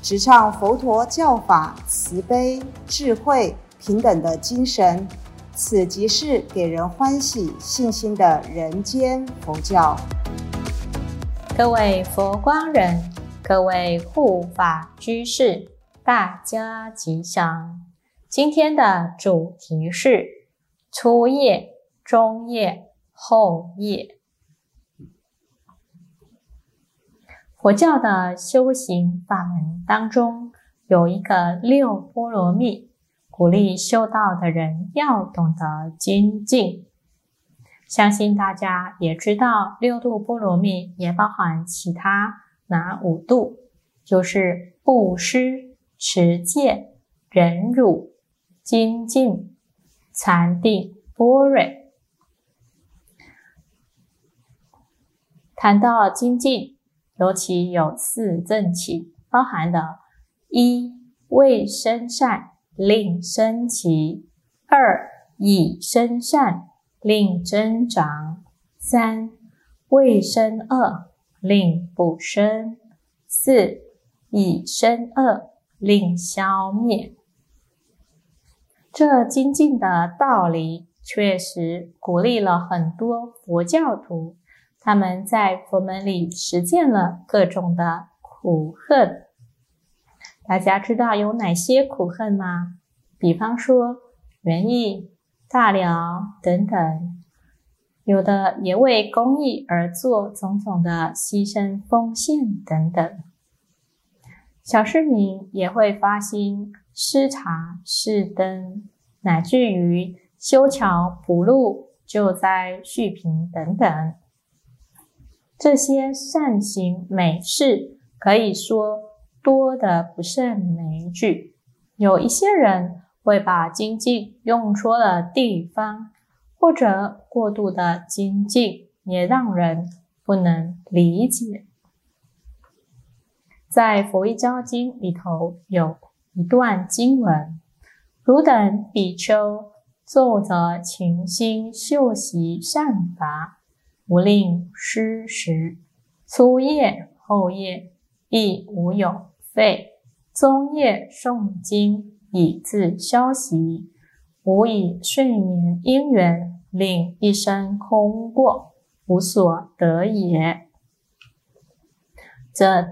直唱佛陀教法慈悲、智慧、平等的精神。此即是给人欢喜、信心的人间佛教。各位佛光人，各位护法居士，大家吉祥。今天的主题是初夜、中夜、后夜。佛教的修行法门当中，有一个六波罗蜜。鼓励修道的人要懂得精进。相信大家也知道，六度波罗蜜也包含其他哪五度？就是布施、持戒、忍辱、精进、禅定、般若。谈到精进，尤其有四正起，包含的：一、为生善。令生其二以生善，令增长；三未生恶，令不生；四以生恶，令消灭。这精进的道理，确实鼓励了很多佛教徒，他们在佛门里实践了各种的苦恨。大家知道有哪些苦恨吗？比方说园艺、大寮等等，有的也为公益而做种种的牺牲奉献等等。小市民也会发心施茶、施灯，乃至于修桥补路、救灾续贫等等。这些善行美事，可以说。多的不胜枚举，有一些人会把精进用错了地方，或者过度的精进也让人不能理解。在《佛一教经》里头有一段经文：“汝等比丘，坐则勤心修习善法，无令失时，初夜后夜亦无有。”废中夜诵经以自消息，无以睡眠因缘令一生空过，无所得也。这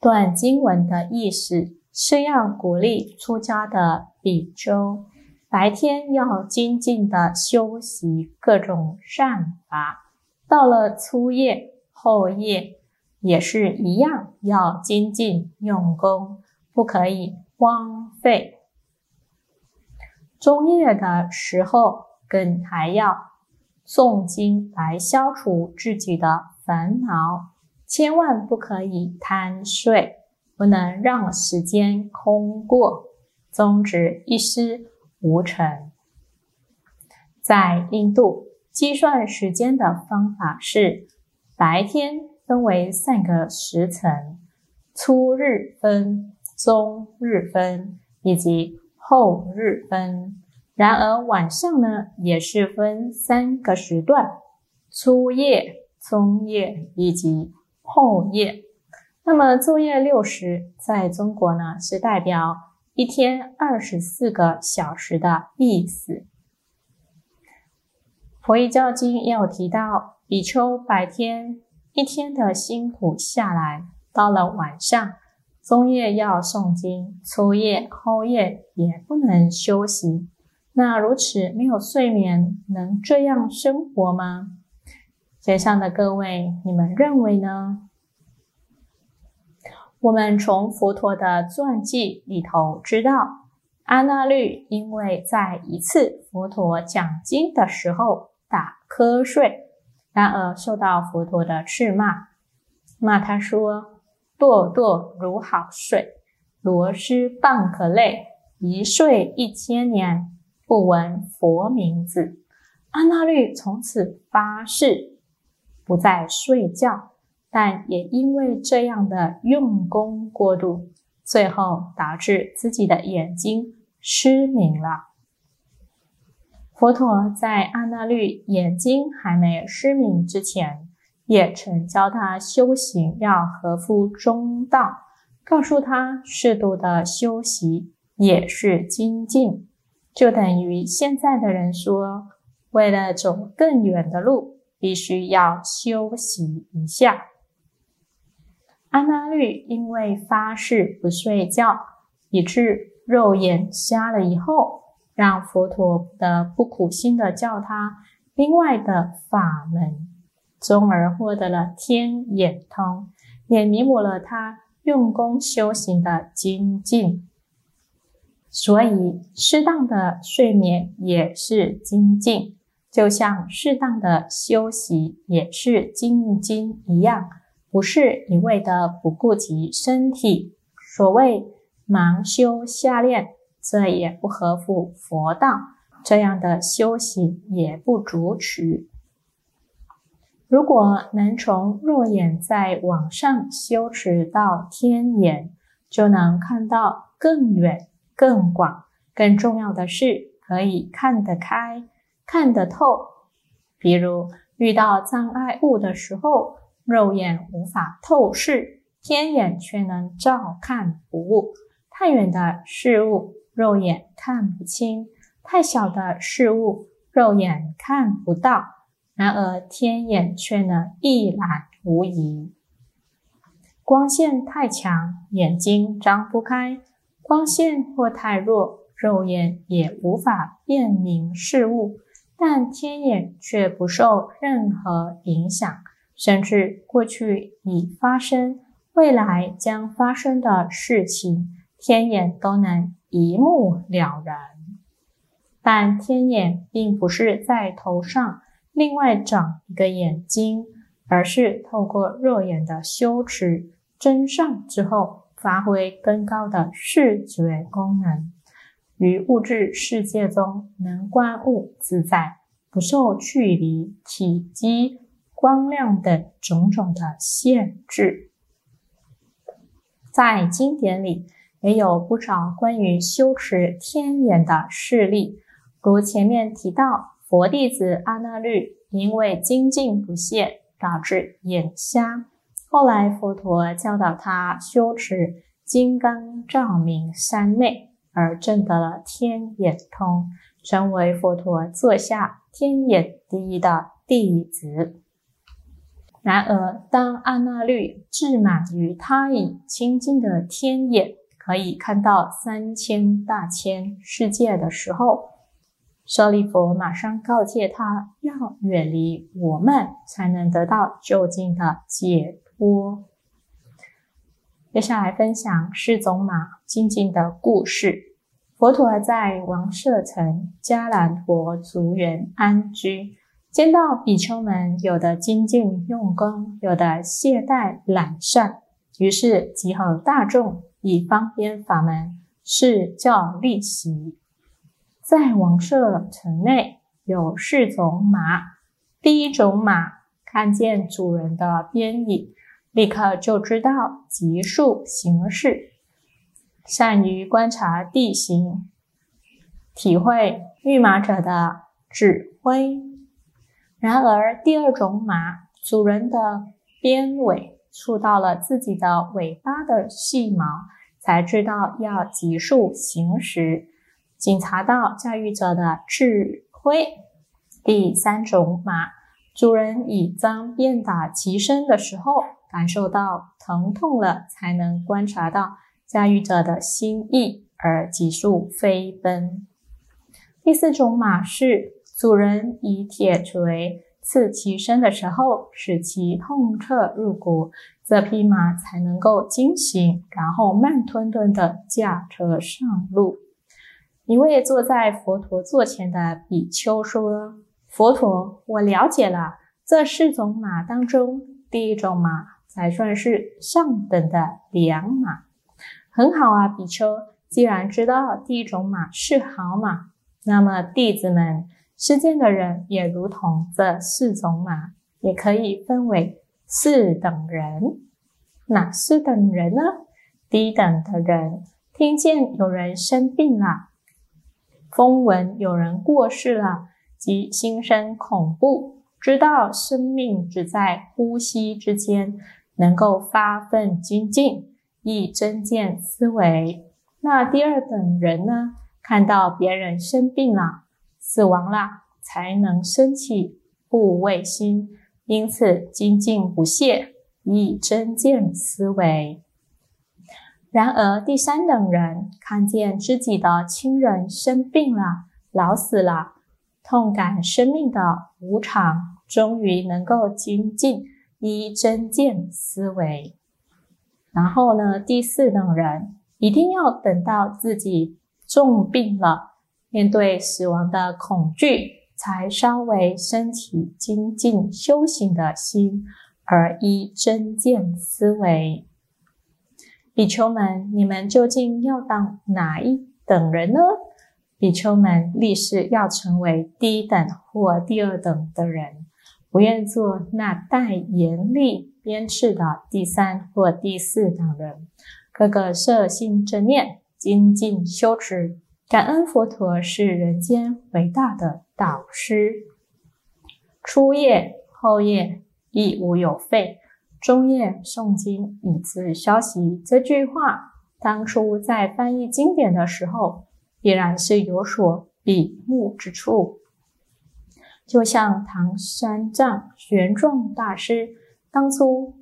段经文的意思是要鼓励出家的比丘，白天要精进的修习各种善法，到了初夜后夜。也是一样，要精进用功，不可以荒废。中夜的时候，更还要诵经来消除自己的烦恼，千万不可以贪睡，不能让时间空过，终止一丝无成。在印度，计算时间的方法是白天。分为三个时辰：初日分、中日分以及后日分。然而晚上呢，也是分三个时段：初夜、中夜以及后夜。那么昼夜六时，在中国呢，是代表一天二十四个小时的意思。《佛一教经》也有提到，比丘白天。一天的辛苦下来，到了晚上，中夜要诵经，初夜、后夜也不能休息。那如此没有睡眠，能这样生活吗？线上的各位，你们认为呢？我们从佛陀的传记里头知道，阿那律因为在一次佛陀讲经的时候瞌睡。然而受到佛陀的斥骂，骂他说：“堕堕如好睡，罗施蚌壳类，一睡一千年，不闻佛名字。阿那律从此发誓，不再睡觉，但也因为这样的用功过度，最后导致自己的眼睛失明了。佛陀在阿那律眼睛还没失明之前，也曾教他修行要合乎中道，告诉他适度的修习也是精进，就等于现在的人说。为了走更远的路，必须要休息一下。阿那律因为发誓不睡觉，以致肉眼瞎了。以后，让佛陀的不苦心的教他另外的法门，终而获得了天眼通，也弥补了他用功修行的精进。所以，适当的睡眠也是精进。就像适当的休息也是精进一样，不是一味的不顾及身体。所谓盲修瞎练，这也不合乎佛道。这样的修行也不足取。如果能从肉眼在往上修持到天眼，就能看到更远、更广。更重要的是，可以看得开。看得透，比如遇到障碍物的时候，肉眼无法透视，天眼却能照看不误。太远的事物，肉眼看不清；太小的事物，肉眼看不到。然而天眼却能一览无遗。光线太强，眼睛张不开；光线或太弱，肉眼也无法辨明事物。但天眼却不受任何影响，甚至过去已发生、未来将发生的事情，天眼都能一目了然。但天眼并不是在头上另外长一个眼睛，而是透过肉眼的修持增上之后，发挥更高的视觉功能。于物质世界中，能观物自在，不受距离、体积、光亮等种种的限制。在经典里也有不少关于修持天眼的事例，如前面提到，佛弟子阿那律因为精进不懈，导致眼瞎，后来佛陀教导他修持金刚照明三昧。而证得了天眼通，成为佛陀座下天眼第一的弟子。然而，当阿那律志满于他已清净的天眼，可以看到三千大千世界的时候，舍利佛马上告诫他要远离我们，才能得到就近的解脱。接下来分享释种马精进的故事。佛陀在王舍城迦兰陀族园安居，见到比丘们有的精进用功，有的懈怠懒散，于是集合大众，以方便法门是教利息。在王舍城内有四种马，第一种马看见主人的鞭影，立刻就知道急速行事。善于观察地形，体会御马者的指挥。然而，第二种马主人的鞭尾触到了自己的尾巴的细毛，才知道要急速行驶。检查到驾驭者的指挥。第三种马主人以脏鞭打其身的时候，感受到疼痛了，才能观察到。驾驭者的心意而急速飞奔。第四种马是主人以铁锤刺其身的时候，使其痛彻入骨，这匹马才能够惊醒，然后慢吞吞的驾车上路。一位坐在佛陀座前的比丘说：“佛陀，我了解了，这四种马当中，第一种马才算是上等的良马。”很好啊，比丘。既然知道第一种马是好马，那么弟子们世间的人也如同这四种马，也可以分为四等人。哪四等人呢？低等的人听见有人生病了，风闻有人过世了，即心生恐怖，知道生命只在呼吸之间，能够发奋精进，以增见思维。那第二等人呢？看到别人生病了、死亡了，才能升起怖畏心，因此精进不懈，以增见思维。然而第三等人看见自己的亲人生病了、老死了，痛感生命的无常，终于能够精进，以真见思维。然后呢？第四等人。一定要等到自己重病了，面对死亡的恐惧，才稍微升起精进修行的心，而依真见思维。比丘们，你们究竟要当哪一等人呢？比丘们立誓要成为第一等或第二等的人，不愿做那带严厉鞭笞的第三或第四等人。各个摄心正念，精进修持，感恩佛陀是人间伟大的导师。初夜、后夜亦无有废，中夜诵经以自消息。这句话当初在翻译经典的时候，必然是有所笔目之处。就像唐三藏玄奘大师当初。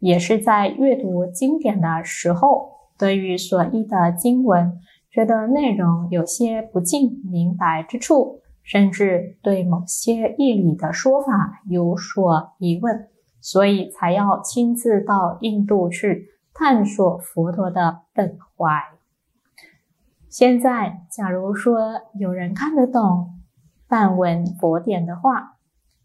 也是在阅读经典的时候，对于所译的经文，觉得内容有些不尽明白之处，甚至对某些义理的说法有所疑问，所以才要亲自到印度去探索佛陀的本怀。现在，假如说有人看得懂梵文佛典的话，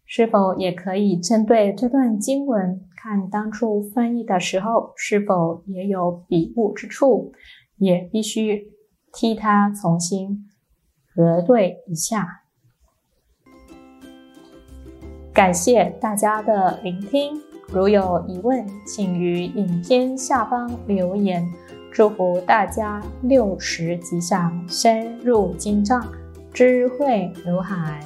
是否也可以针对这段经文？看当初翻译的时候是否也有笔误之处，也必须替他重新核对一下。感谢大家的聆听，如有疑问，请于影片下方留言。祝福大家六十吉祥，深入经藏，智慧如海。